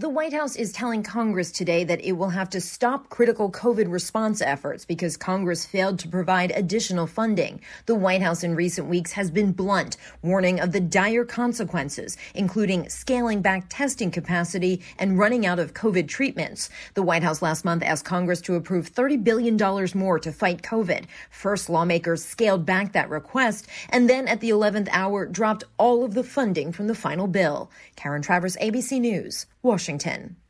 The White House is telling Congress today that it will have to stop critical COVID response efforts because Congress failed to provide additional funding. The White House in recent weeks has been blunt, warning of the dire consequences, including scaling back testing capacity and running out of COVID treatments. The White House last month asked Congress to approve $30 billion more to fight COVID. First, lawmakers scaled back that request and then at the 11th hour dropped all of the funding from the final bill. Karen Travers, ABC News. Washington. Washington.